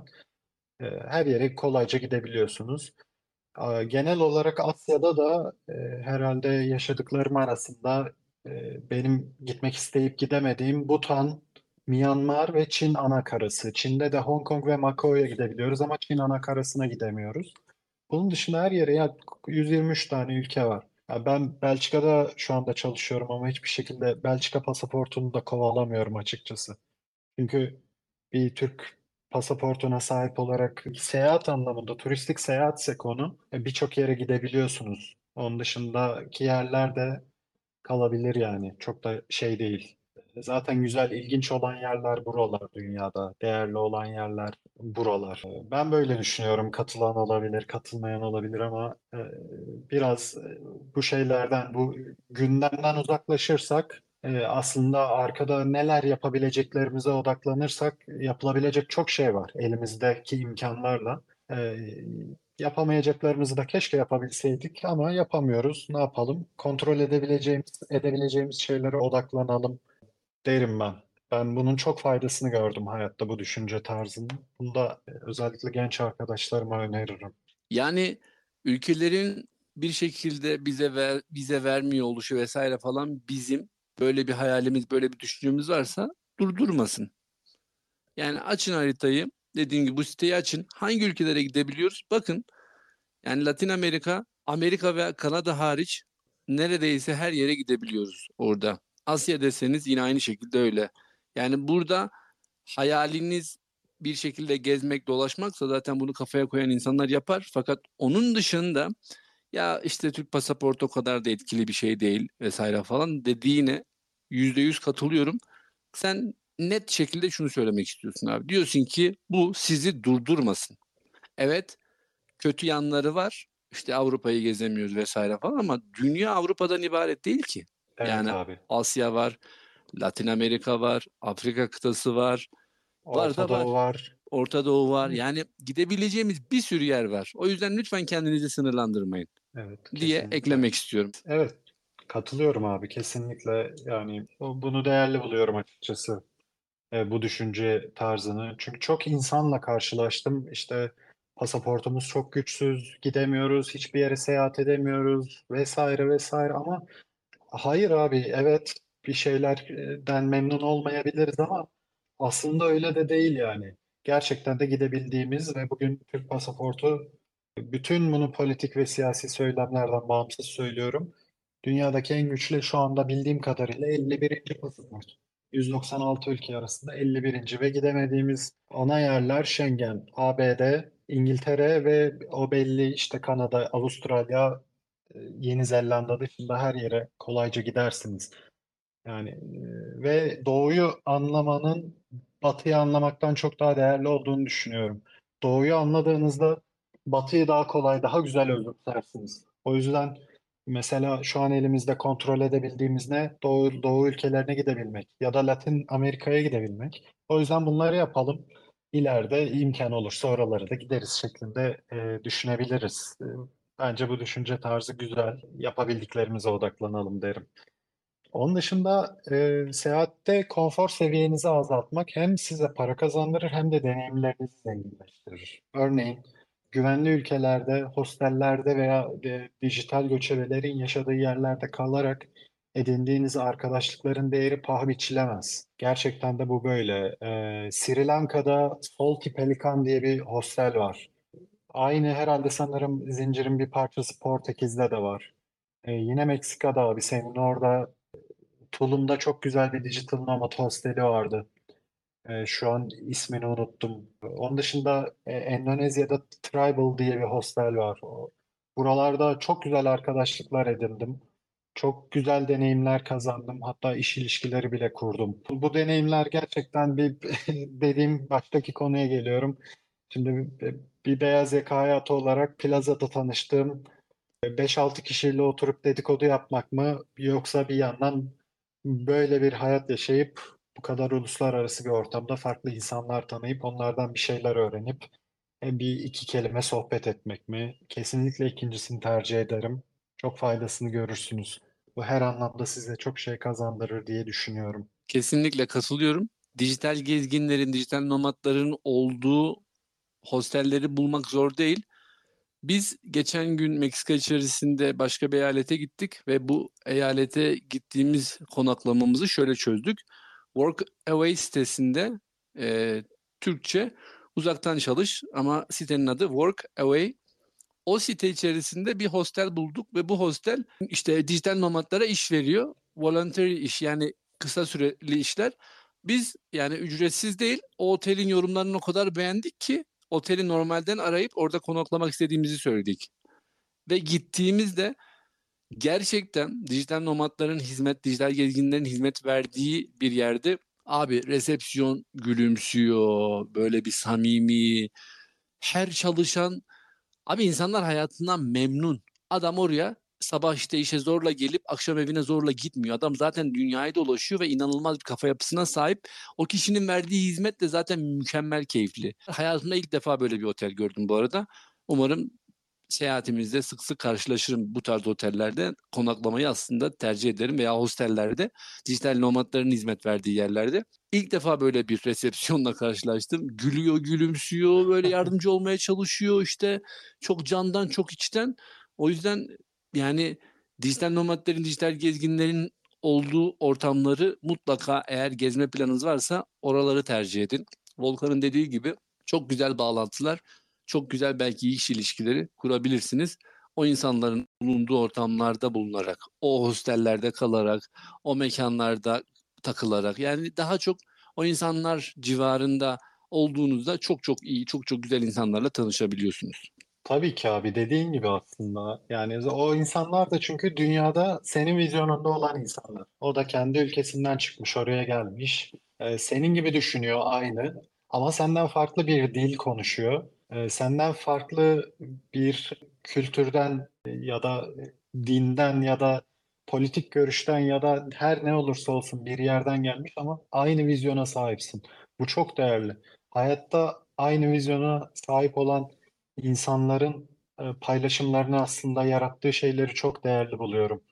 Ee, her yere kolayca gidebiliyorsunuz. Aa, Genel olarak Asya'da da e, herhalde yaşadıklarım arasında e, benim gitmek isteyip gidemediğim Bhutan, Myanmar ve Çin anakarası. Çin'de de Hong Kong ve Macao'ya gidebiliyoruz ama Çin anakarasına gidemiyoruz. Bunun dışında her yere ya 123 tane ülke var. Ben Belçika'da şu anda çalışıyorum ama hiçbir şekilde Belçika pasaportunu da kovalamıyorum açıkçası. Çünkü bir Türk pasaportuna sahip olarak seyahat anlamında turistik seyahatse konu e, birçok yere gidebiliyorsunuz. Onun dışındaki yerler de kalabilir yani. Çok da şey değil. Zaten güzel, ilginç olan yerler buralar dünyada. Değerli olan yerler buralar. Ben böyle düşünüyorum. Katılan olabilir, katılmayan olabilir ama e, biraz e, bu şeylerden, bu gündemden uzaklaşırsak e, aslında arkada neler yapabileceklerimize odaklanırsak yapılabilecek çok şey var elimizdeki imkanlarla. Yapamayacaklarımızı da keşke yapabilseydik ama yapamıyoruz. Ne yapalım? Kontrol edebileceğimiz, edebileceğimiz şeylere odaklanalım derim ben. Ben bunun çok faydasını gördüm hayatta bu düşünce tarzının. Bunu da e, özellikle genç arkadaşlarıma öneririm. Yani ülkelerin bir şekilde bize ver, bize vermiyor oluşu vesaire falan bizim böyle bir hayalimiz, böyle bir düşüncemiz varsa durdurmasın. Yani açın haritayı, dediğim gibi bu siteyi açın. Hangi ülkelere gidebiliyoruz? Bakın. Yani Latin Amerika, Amerika ve Kanada hariç neredeyse her yere gidebiliyoruz orada. Asya deseniz yine aynı şekilde öyle. Yani burada hayaliniz bir şekilde gezmek, dolaşmaksa zaten bunu kafaya koyan insanlar yapar. Fakat onun dışında ya işte Türk pasaportu o kadar da etkili bir şey değil vesaire falan dediğine yüzde yüz katılıyorum. Sen net şekilde şunu söylemek istiyorsun abi. Diyorsun ki bu sizi durdurmasın. Evet kötü yanları var. İşte Avrupa'yı gezemiyoruz vesaire falan ama dünya Avrupa'dan ibaret değil ki. Evet Yani abi. Asya var, Latin Amerika var, Afrika kıtası var, var da Orta Doğu var. Orta Doğu var. Yani gidebileceğimiz bir sürü yer var. O yüzden lütfen kendinizi sınırlandırmayın Evet, diye kesinlikle. eklemek istiyorum. Evet, katılıyorum abi kesinlikle. Yani bu- bunu değerli buluyorum açıkçası. e, bu düşünce tarzını. Çünkü çok insanla karşılaştım. İşte pasaportumuz çok güçsüz, gidemiyoruz, hiçbir yere seyahat edemiyoruz vesaire vesaire. Ama hayır abi, evet bir şeylerden memnun olmayabiliriz ama aslında öyle de değil yani. Gerçekten de gidebildiğimiz ve bugün Türk pasaportu bütün bunu politik ve siyasi söylemlerden bağımsız söylüyorum. Dünyadaki en güçlü şu anda bildiğim kadarıyla 51. pasaport. 196 ülke arasında 51. ve gidemediğimiz ana yerler Schengen, ABD, İngiltere ve o belli işte Kanada, Avustralya, Yeni Zelanda dışında her yere kolayca gidersiniz. Yani ve doğuyu anlamanın batıyı anlamaktan çok daha değerli olduğunu düşünüyorum. Doğuyu anladığınızda batıyı daha kolay, daha güzel özümsersiniz. O yüzden Mesela şu an elimizde kontrol edebildiğimiz ne? Doğu, Doğu ülkelerine gidebilmek ya da Latin Amerika'ya gidebilmek. O yüzden bunları yapalım. İleride imkan olursa oralara da gideriz şeklinde e, düşünebiliriz. Bence bu düşünce tarzı güzel. Yapabildiklerimize odaklanalım derim. Onun dışında e, seyahatte konfor seviyenizi azaltmak hem size para kazandırır hem de deneyimlerinizi zenginleştirir. Örneğin güvenli ülkelerde, hostellerde veya e, dijital göçebelerin yaşadığı yerlerde kalarak edindiğiniz arkadaşlıkların değeri paha biçilemez. Gerçekten de bu böyle. E, Sri Lanka'da Salty Pelican diye bir hostel var. Aynı herhalde sanırım zincirin bir parçası Portekiz'de de var. E, yine Meksika'da abi senin orada Tulum'da çok güzel bir digital nomad hosteli vardı. Ee, şu an ismini unuttum. Onun dışında e, Endonezya'da Tribal diye bir hostel var. Buralarda çok güzel arkadaşlıklar edindim. Çok güzel deneyimler kazandım. Hatta iş ilişkileri bile kurdum. Bu deneyimler gerçekten bir dediğim baştaki konuya geliyorum. Şimdi bir, beyaz yaka hayatı olarak plazada tanıştığım 5-6 kişiyle oturup dedikodu yapmak mı yoksa bir yandan böyle bir hayat yaşayıp bu kadar uluslararası bir ortamda farklı insanlar tanıyıp onlardan bir şeyler öğrenip hem bir iki kelime sohbet etmek mi? Kesinlikle ikincisini tercih ederim. Çok faydasını görürsünüz. Bu her anlamda size çok şey kazandırır diye düşünüyorum. Kesinlikle katılıyorum. Dijital gezginlerin, dijital nomadların olduğu hostelleri bulmak zor değil. Biz geçen gün Meksika içerisinde başka bir eyalete gittik ve bu eyalete gittiğimiz konaklamamızı şöyle çözdük. Workaway sitesinde e, Türkçe uzaktan çalış ama sitenin adı Workaway. O site içerisinde bir hostel bulduk ve bu hostel işte dijital nomadlara iş veriyor. Voluntary iş yani kısa süreli işler. Biz yani ücretsiz değil o otelin yorumlarını o kadar beğendik ki oteli normalden arayıp orada konaklamak istediğimizi söyledik. Ve gittiğimizde gerçekten dijital nomadların hizmet, dijital gezginlerin hizmet verdiği bir yerde abi resepsiyon gülümsüyor, böyle bir samimi, her çalışan abi insanlar hayatından memnun. Adam oraya sabah işte işe zorla gelip akşam evine zorla gitmiyor. Adam zaten dünyayı dolaşıyor ve inanılmaz bir kafa yapısına sahip. O kişinin verdiği hizmet de zaten mükemmel keyifli. Hayatımda ilk defa böyle bir otel gördüm bu arada. Umarım seyahatimizde sık sık karşılaşırım bu tarz otellerde. Konaklamayı aslında tercih ederim veya hostellerde, dijital nomadların hizmet verdiği yerlerde. İlk defa böyle bir resepsiyonla karşılaştım. Gülüyor, gülümsüyor, böyle yardımcı olmaya çalışıyor işte. Çok candan, çok içten. O yüzden yani dijital nomadların, dijital gezginlerin olduğu ortamları mutlaka eğer gezme planınız varsa oraları tercih edin. Volkan'ın dediği gibi çok güzel bağlantılar, çok güzel belki iş ilişkileri kurabilirsiniz. O insanların bulunduğu ortamlarda bulunarak, o hostellerde kalarak, o mekanlarda takılarak yani daha çok o insanlar civarında olduğunuzda çok çok iyi, çok çok güzel insanlarla tanışabiliyorsunuz. Tabii ki abi dediğin gibi aslında. Yani o insanlar da çünkü dünyada senin vizyonunda olan insanlar. O da kendi ülkesinden çıkmış, oraya gelmiş. Ee, senin gibi düşünüyor aynı. Ama senden farklı bir dil konuşuyor. Ee, senden farklı bir kültürden ya da dinden ya da politik görüşten ya da her ne olursa olsun bir yerden gelmiş ama aynı vizyona sahipsin. Bu çok değerli. Hayatta aynı vizyona sahip olan insanların e, paylaşımlarını aslında yarattığı şeyleri çok değerli buluyorum.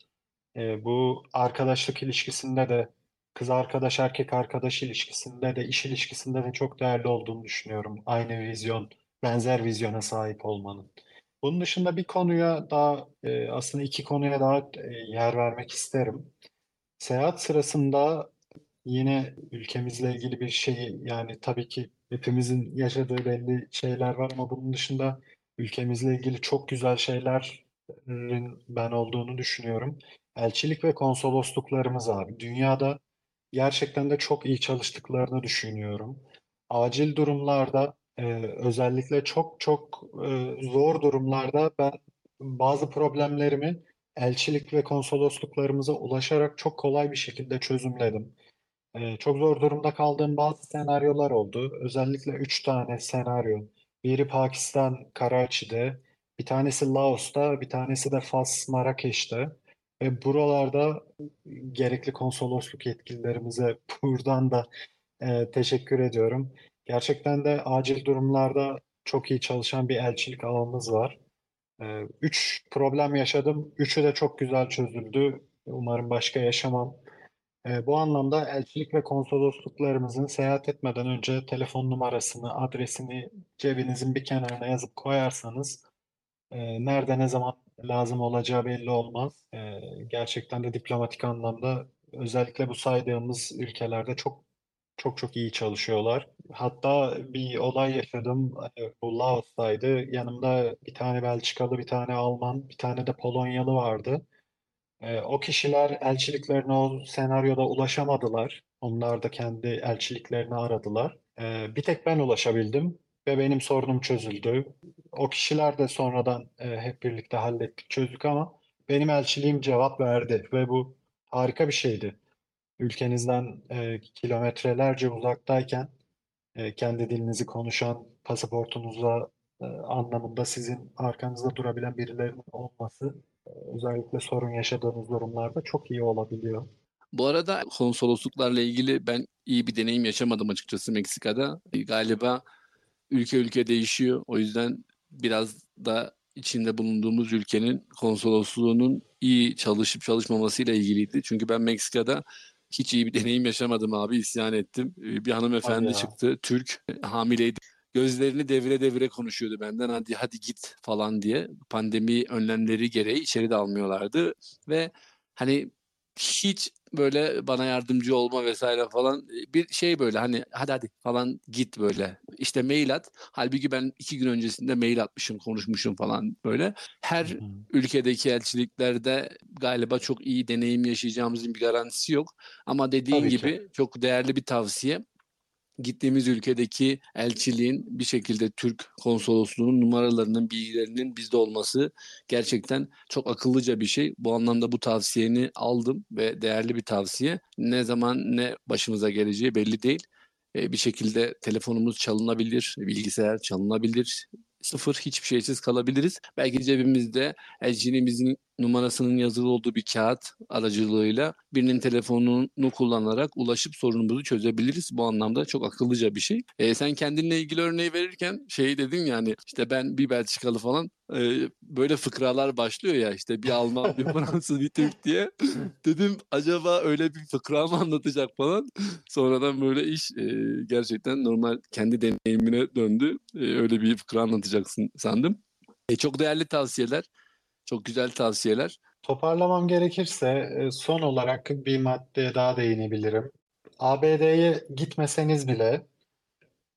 E, bu arkadaşlık ilişkisinde de, kız arkadaş erkek arkadaş ilişkisinde de, iş ilişkisinde de çok değerli olduğunu düşünüyorum. Aynı vizyon, benzer vizyona sahip olmanın. Bunun dışında bir konuya daha, e, aslında iki konuya daha yer vermek isterim. Seyahat sırasında Yine ülkemizle ilgili bir şey yani tabii ki hepimizin yaşadığı belli şeyler var ama bunun dışında ülkemizle ilgili çok güzel şeylerin ben olduğunu düşünüyorum. Elçilik ve konsolosluklarımız abi dünyada gerçekten de çok iyi çalıştıklarını düşünüyorum. Acil durumlarda e, özellikle çok çok e, zor durumlarda ben bazı problemlerimi elçilik ve konsolosluklarımıza ulaşarak çok kolay bir şekilde çözümledim. Ee, çok zor durumda kaldığım bazı senaryolar oldu. Özellikle üç tane senaryo. Biri Pakistan, Karachi'de, Bir tanesi Laos'ta, bir tanesi de Fas, Marrakeş'te. Ve buralarda gerekli konsolosluk yetkililerimize buradan da e, teşekkür ediyorum. Gerçekten de acil durumlarda çok iyi çalışan bir elçilik ağımız var. E, üç problem yaşadım. Üçü de çok güzel çözüldü. Umarım başka yaşamam. E, bu anlamda elçilik ve konsolosluklarımızın seyahat etmeden önce telefon numarasını, adresini cebinizin bir kenarına yazıp koyarsanız e, nerede ne zaman lazım olacağı belli olmaz. E, gerçekten de diplomatik anlamda özellikle bu saydığımız ülkelerde çok çok çok iyi çalışıyorlar. Hatta bir olay yaşadım. E, Bu Laos'taydı. Yanımda bir tane Belçikalı, bir tane Alman, bir tane de Polonyalı vardı. Ee, o kişiler elçiliklerine o senaryoda ulaşamadılar. Onlar da kendi elçiliklerini aradılar. Ee, bir tek ben ulaşabildim ve benim sorunum çözüldü. O kişiler de sonradan e, hep birlikte hallettik, çözdük ama benim elçiliğim cevap verdi ve bu harika bir şeydi. Ülkenizden e, kilometrelerce uzaktayken e, kendi dilinizi konuşan, pasaportunuza anlamında sizin arkanızda durabilen birilerinin olması özellikle sorun yaşadığınız durumlarda çok iyi olabiliyor. Bu arada konsolosluklarla ilgili ben iyi bir deneyim yaşamadım açıkçası Meksika'da. E, Galiba ülke ülke değişiyor. O yüzden biraz da içinde bulunduğumuz ülkenin konsolosluğunun iyi çalışıp çalışmamasıyla ilgiliydi. Çünkü ben Meksika'da hiç iyi bir deneyim yaşamadım abi isyan ettim. E, Bir hanımefendi çıktı Türk e, hamileydi. Gözlerini devire devire konuşuyordu benden hadi hadi git falan diye. Pandemi önlemleri gereği içeri de almıyorlardı ve hani hiç böyle bana yardımcı olma vesaire falan e, bir şey böyle hani hadi hadi falan git böyle işte mail at halbuki ben iki gün öncesinde mail atmışım konuşmuşum falan böyle her hı. ülkedeki elçiliklerde galiba çok iyi deneyim yaşayacağımızın bir garantisi yok ama dediğin Tabii ki. gibi çok değerli bir tavsiye gittiğimiz ülkedeki elçiliğin bir şekilde Türk konsolosluğunun numaralarının, bilgilerinin bizde olması gerçekten çok akıllıca bir şey. Bu anlamda bu tavsiyeni aldım ve değerli bir tavsiye. Ne zaman ne başımıza geleceği belli değil. E, Bir şekilde telefonumuz çalınabilir, bilgisayar çalınabilir. Sıfır hiçbir şeysiz kalabiliriz. Belki cebimizde elçiliğimizin numarasının yazılı olduğu bir kağıt aracılığıyla birinin telefonunu kullanarak ulaşıp sorunumuzu çözebiliriz. Bu anlamda çok akıllıca bir şey. E, sen kendinle ilgili örneği verirken şey dedin yani işte ben bir Belçikalı falan e, böyle fıkralar başlıyor ya işte bir Alman, bir Fransız, bir Türk diye. Dedim acaba öyle bir fıkra mı anlatacak falan. Sonradan böyle iş e, gerçekten normal kendi deneyimine döndü. E, öyle bir fıkra anlatacaksın sandım. E, çok değerli tavsiyeler. Çok güzel tavsiyeler. Toparlamam gerekirse e, son olarak bir maddeye daha değinebilirim. ABD'ye gitmeseniz bile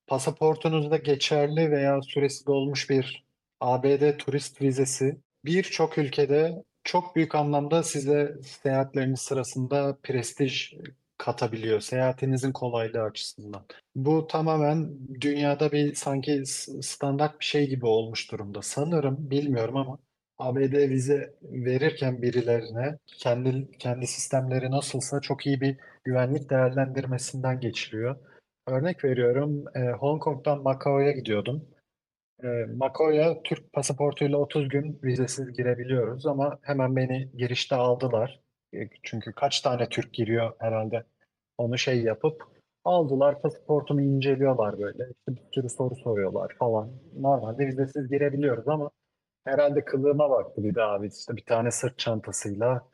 pasaportunuzda geçerli veya süresi dolmuş bir ABD turist vizesi birçok ülkede çok büyük anlamda size seyahatleriniz sırasında prestij katabiliyor seyahatinizin kolaylığı açısından. Bu tamamen dünyada bir sanki standart bir şey gibi olmuş durumda. Sanırım bilmiyorum ama ABD vize verirken birilerine kendi kendi sistemleri nasılsa çok iyi bir güvenlik değerlendirmesinden geçiliyor. Örnek veriyorum, e, Hong Kong'dan Macao'ya gidiyordum. E, Macao'ya Türk pasaportuyla 30 gün vizesiz girebiliyoruz ama hemen beni girişte aldılar. E, çünkü kaç tane Türk giriyor herhalde onu şey yapıp aldılar pasaportumu inceliyorlar böyle. İşte bir sürü soru soruyorlar falan. Normalde vizesiz girebiliyoruz ama herhalde kılığıma baktı bir de abi işte bir tane sırt çantasıyla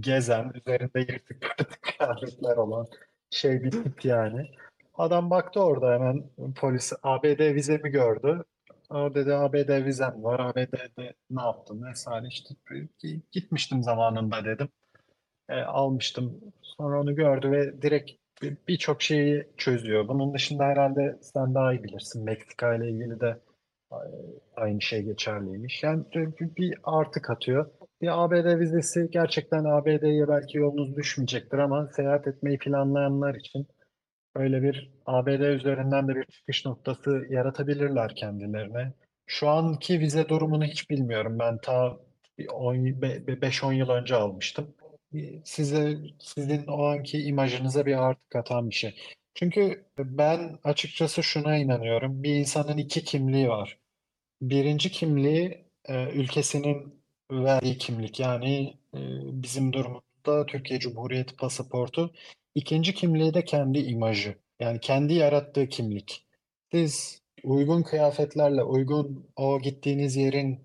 gezen, üzerinde yırtık pırtık kıyafetler olan şey bir tip yani. Adam baktı orada hemen polis ABD vizemi gördü. O dedi ABD vizem var. ABD'de ne yaptın vesaire işte gitmiştim zamanında dedim. E, almıştım. Sonra onu gördü ve direkt bir- birçok şeyi çözüyor. Bunun dışında herhalde sen daha iyi bilirsin. Meksika ile ilgili de aynı şey geçerliymiş. Yani bir, artı katıyor. Bir ABD vizesi gerçekten ABD'ye belki yolunuz düşmeyecektir ama seyahat etmeyi planlayanlar için Öyle bir ABD üzerinden de bir çıkış noktası yaratabilirler kendilerine. Şu anki vize durumunu hiç bilmiyorum. Ben ta 5-10 yıl önce almıştım. Size sizin o anki imajınıza bir artı katan bir şey. Çünkü ben açıkçası şuna inanıyorum. Bir insanın iki kimliği var. Birinci kimliği e, ülkesinin verdiği kimlik yani e, bizim durumumuzda Türkiye Cumhuriyeti pasaportu. İkinci kimliği de kendi imajı. Yani kendi yarattığı kimlik. Siz uygun kıyafetlerle, uygun o gittiğiniz yerin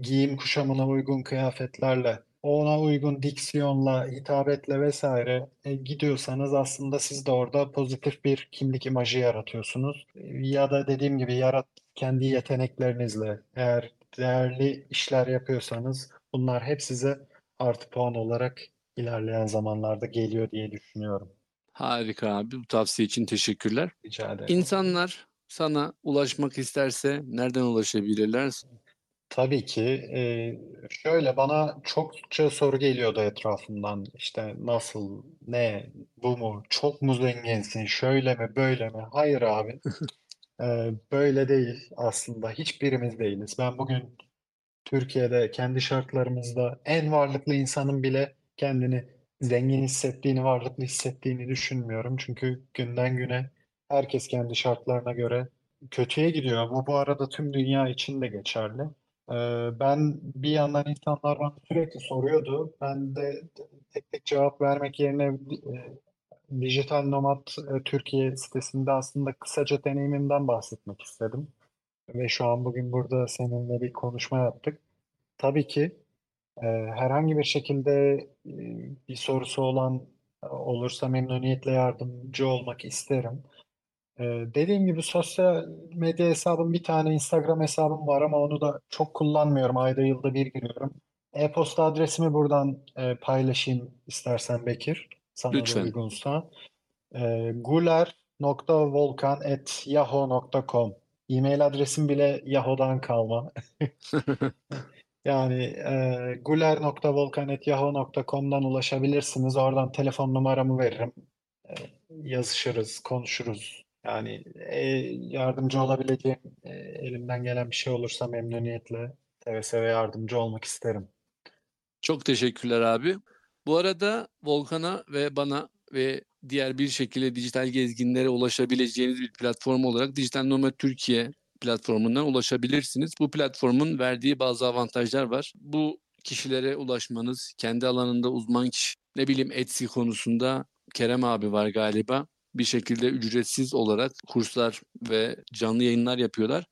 giyim kuşamına uygun kıyafetlerle, ona uygun diksiyonla, hitabetle vesaire e, gidiyorsanız aslında siz de orada pozitif bir kimlik imajı yaratıyorsunuz. Ya da dediğim gibi yarat kendi yeteneklerinizle eğer değerli işler yapıyorsanız bunlar hep size artı puan olarak ilerleyen zamanlarda geliyor diye düşünüyorum. Harika abi. Bu tavsiye için teşekkürler. Rica ederim. İnsanlar sana ulaşmak isterse nereden ulaşabilirler? Tabii ki. Ee, şöyle bana çokça soru geliyordu etrafımdan. İşte nasıl, ne, bu mu, çok mu zenginsin, şöyle mi, böyle mi? Hayır abi. Ee, böyle değil aslında. Hiçbirimiz değiliz. Ben bugün Türkiye'de kendi şartlarımızda en varlıklı insanın bile kendini zengin hissettiğini, varlıklı hissettiğini düşünmüyorum. Çünkü günden güne herkes kendi şartlarına göre kötüye gidiyor. Bu bu arada tüm dünya için de geçerli. Ee, ben bir yandan insanlar bana sürekli soruyordu. Ben de tek tek cevap vermek yerine e, Dijital Nomad e, Türkiye sitesinde aslında kısaca deneyimimden bahsetmek istedim. Ve şu an bugün burada seninle bir konuşma yaptık. Tabii ki e, herhangi bir şekilde bir sorusu olan olursa memnuniyetle yardımcı olmak isterim. E, dediğim gibi sosyal medya hesabım bir tane Instagram hesabım var ama onu da çok kullanmıyorum. Ayda yılda bir giriyorum. E-posta adresimi buradan e, paylaşayım istersen Bekir. Sana da Lütfen. uygunsa. E, guler.volkan@yahoo.com E-mail adresim bile Yahoo'dan kalma. Yani e, guler.volkan.yahoo.com'dan ulaşabilirsiniz. Oradan telefon numaramı veririm. E, yazışırız, konuşuruz. Yani e, yardımcı olabileceğim e, elimden gelen bir şey olursa memnuniyetle seve yardımcı olmak isterim. Çok teşekkürler abi. Bu arada Volkan'a ve bana ve diğer bir şekilde dijital gezginlere ulaşabileceğiniz bir platform olarak Dijital Nomad Türkiye platformundan ulaşabilirsiniz. Bu platformun verdiği bazı avantajlar var. Bu kişilere ulaşmanız, kendi alanında uzman kişi, ne bileyim Etsy konusunda Kerem abi var galiba. Bir şekilde ücretsiz olarak kurslar ve canlı yayınlar yapıyorlar.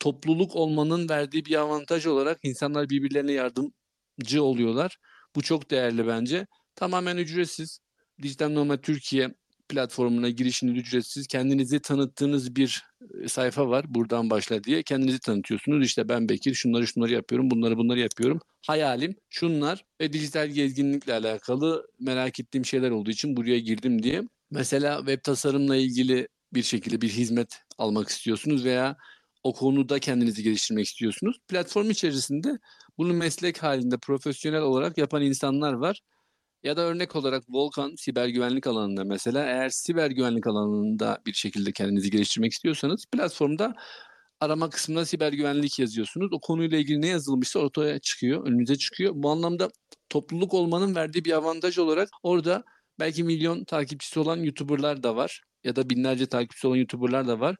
Topluluk olmanın verdiği bir avantaj olarak insanlar birbirlerine yardımcı oluyorlar. Bu çok değerli bence. Tamamen ücretsiz. Dijital Nomad Türkiye platformuna girişiniz ücretsiz. Kendinizi tanıttığınız bir e, sayfa var. Buradan başla diye. Kendinizi tanıtıyorsunuz. İşte ben Bekir şunları şunları yapıyorum. Bunları bunları yapıyorum. Hayalim şunlar ve dijital gezginlikle alakalı merak ettiğim şeyler olduğu için buraya girdim diye. Mesela web tasarımla ilgili bir şekilde bir hizmet almak istiyorsunuz veya o konuda kendinizi geliştirmek istiyorsunuz. Platform içerisinde bunu meslek halinde profesyonel olarak yapan insanlar var. Ya da örnek olarak Volkan siber güvenlik alanında mesela eğer siber güvenlik alanında bir şekilde kendinizi geliştirmek istiyorsanız platformda arama kısmına siber güvenlik yazıyorsunuz. O konuyla ilgili ne yazılmışsa ortaya çıkıyor, önünüze çıkıyor. Bu anlamda topluluk olmanın verdiği bir avantaj olarak orada belki milyon takipçisi olan YouTuber'lar da var ya da binlerce takipçisi olan YouTuber'lar da var.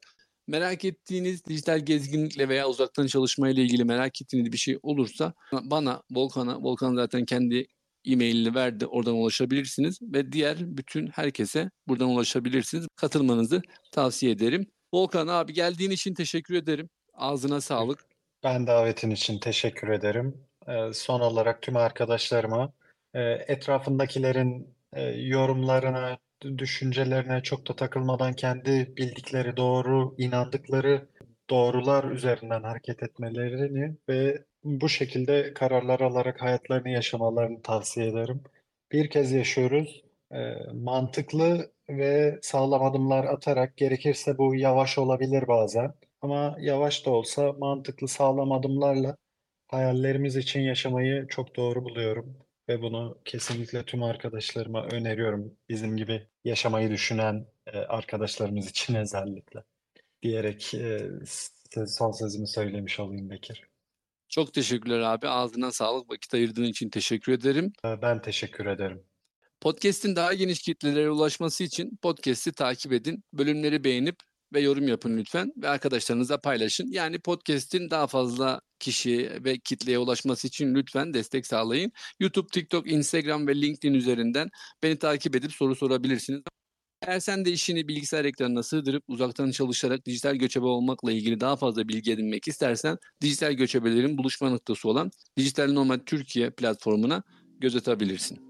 Merak ettiğiniz dijital gezginlikle veya uzaktan çalışmayla ilgili merak ettiğiniz bir şey olursa bana, Volkan'a, Volkan zaten kendi e-mailini verdi. Oradan ulaşabilirsiniz ve diğer bütün herkese buradan ulaşabilirsiniz. Katılmanızı tavsiye ederim. Volkan abi geldiğin için teşekkür ederim. Ağzına sağlık. Ben davetin için teşekkür ederim. Ee, son olarak tüm arkadaşlarıma e, etrafındakilerin e, yorumlarına, düşüncelerine çok da takılmadan kendi bildikleri doğru, inandıkları doğrular üzerinden hareket etmelerini ve bu şekilde kararlar alarak hayatlarını yaşamalarını tavsiye ederim. Bir kez yaşıyoruz. Ee, mantıklı ve sağlam adımlar atarak gerekirse bu yavaş olabilir bazen. Ama yavaş da olsa mantıklı sağlam adımlarla hayallerimiz için yaşamayı çok doğru buluyorum. Ve bunu kesinlikle tüm arkadaşlarıma öneriyorum. Bizim gibi yaşamayı düşünen e, arkadaşlarımız için özellikle. Diyerek e, son sözümü söylemiş olayım Bekir. Çok teşekkürler abi. Ağzına sağlık. Vakit ayırdığın için teşekkür ederim. Ee, Ben teşekkür ederim. Podcast'in daha geniş kitlelere ulaşması için podcast'i takip edin. Bölümleri beğenip ve yorum yapın lütfen ve arkadaşlarınızla paylaşın. Yani podcast'in daha fazla kişi ve kitleye ulaşması için lütfen destek sağlayın. YouTube, TikTok, Instagram ve LinkedIn üzerinden beni takip edip soru sorabilirsiniz. Eğer sen de işini bilgisayar ekranına sığdırıp uzaktan çalışarak dijital göçebe olmakla ilgili daha fazla bilgi edinmek istersen dijital göçebelerin buluşma noktası olan Dijital Nomad Türkiye platformuna göz atabilirsin.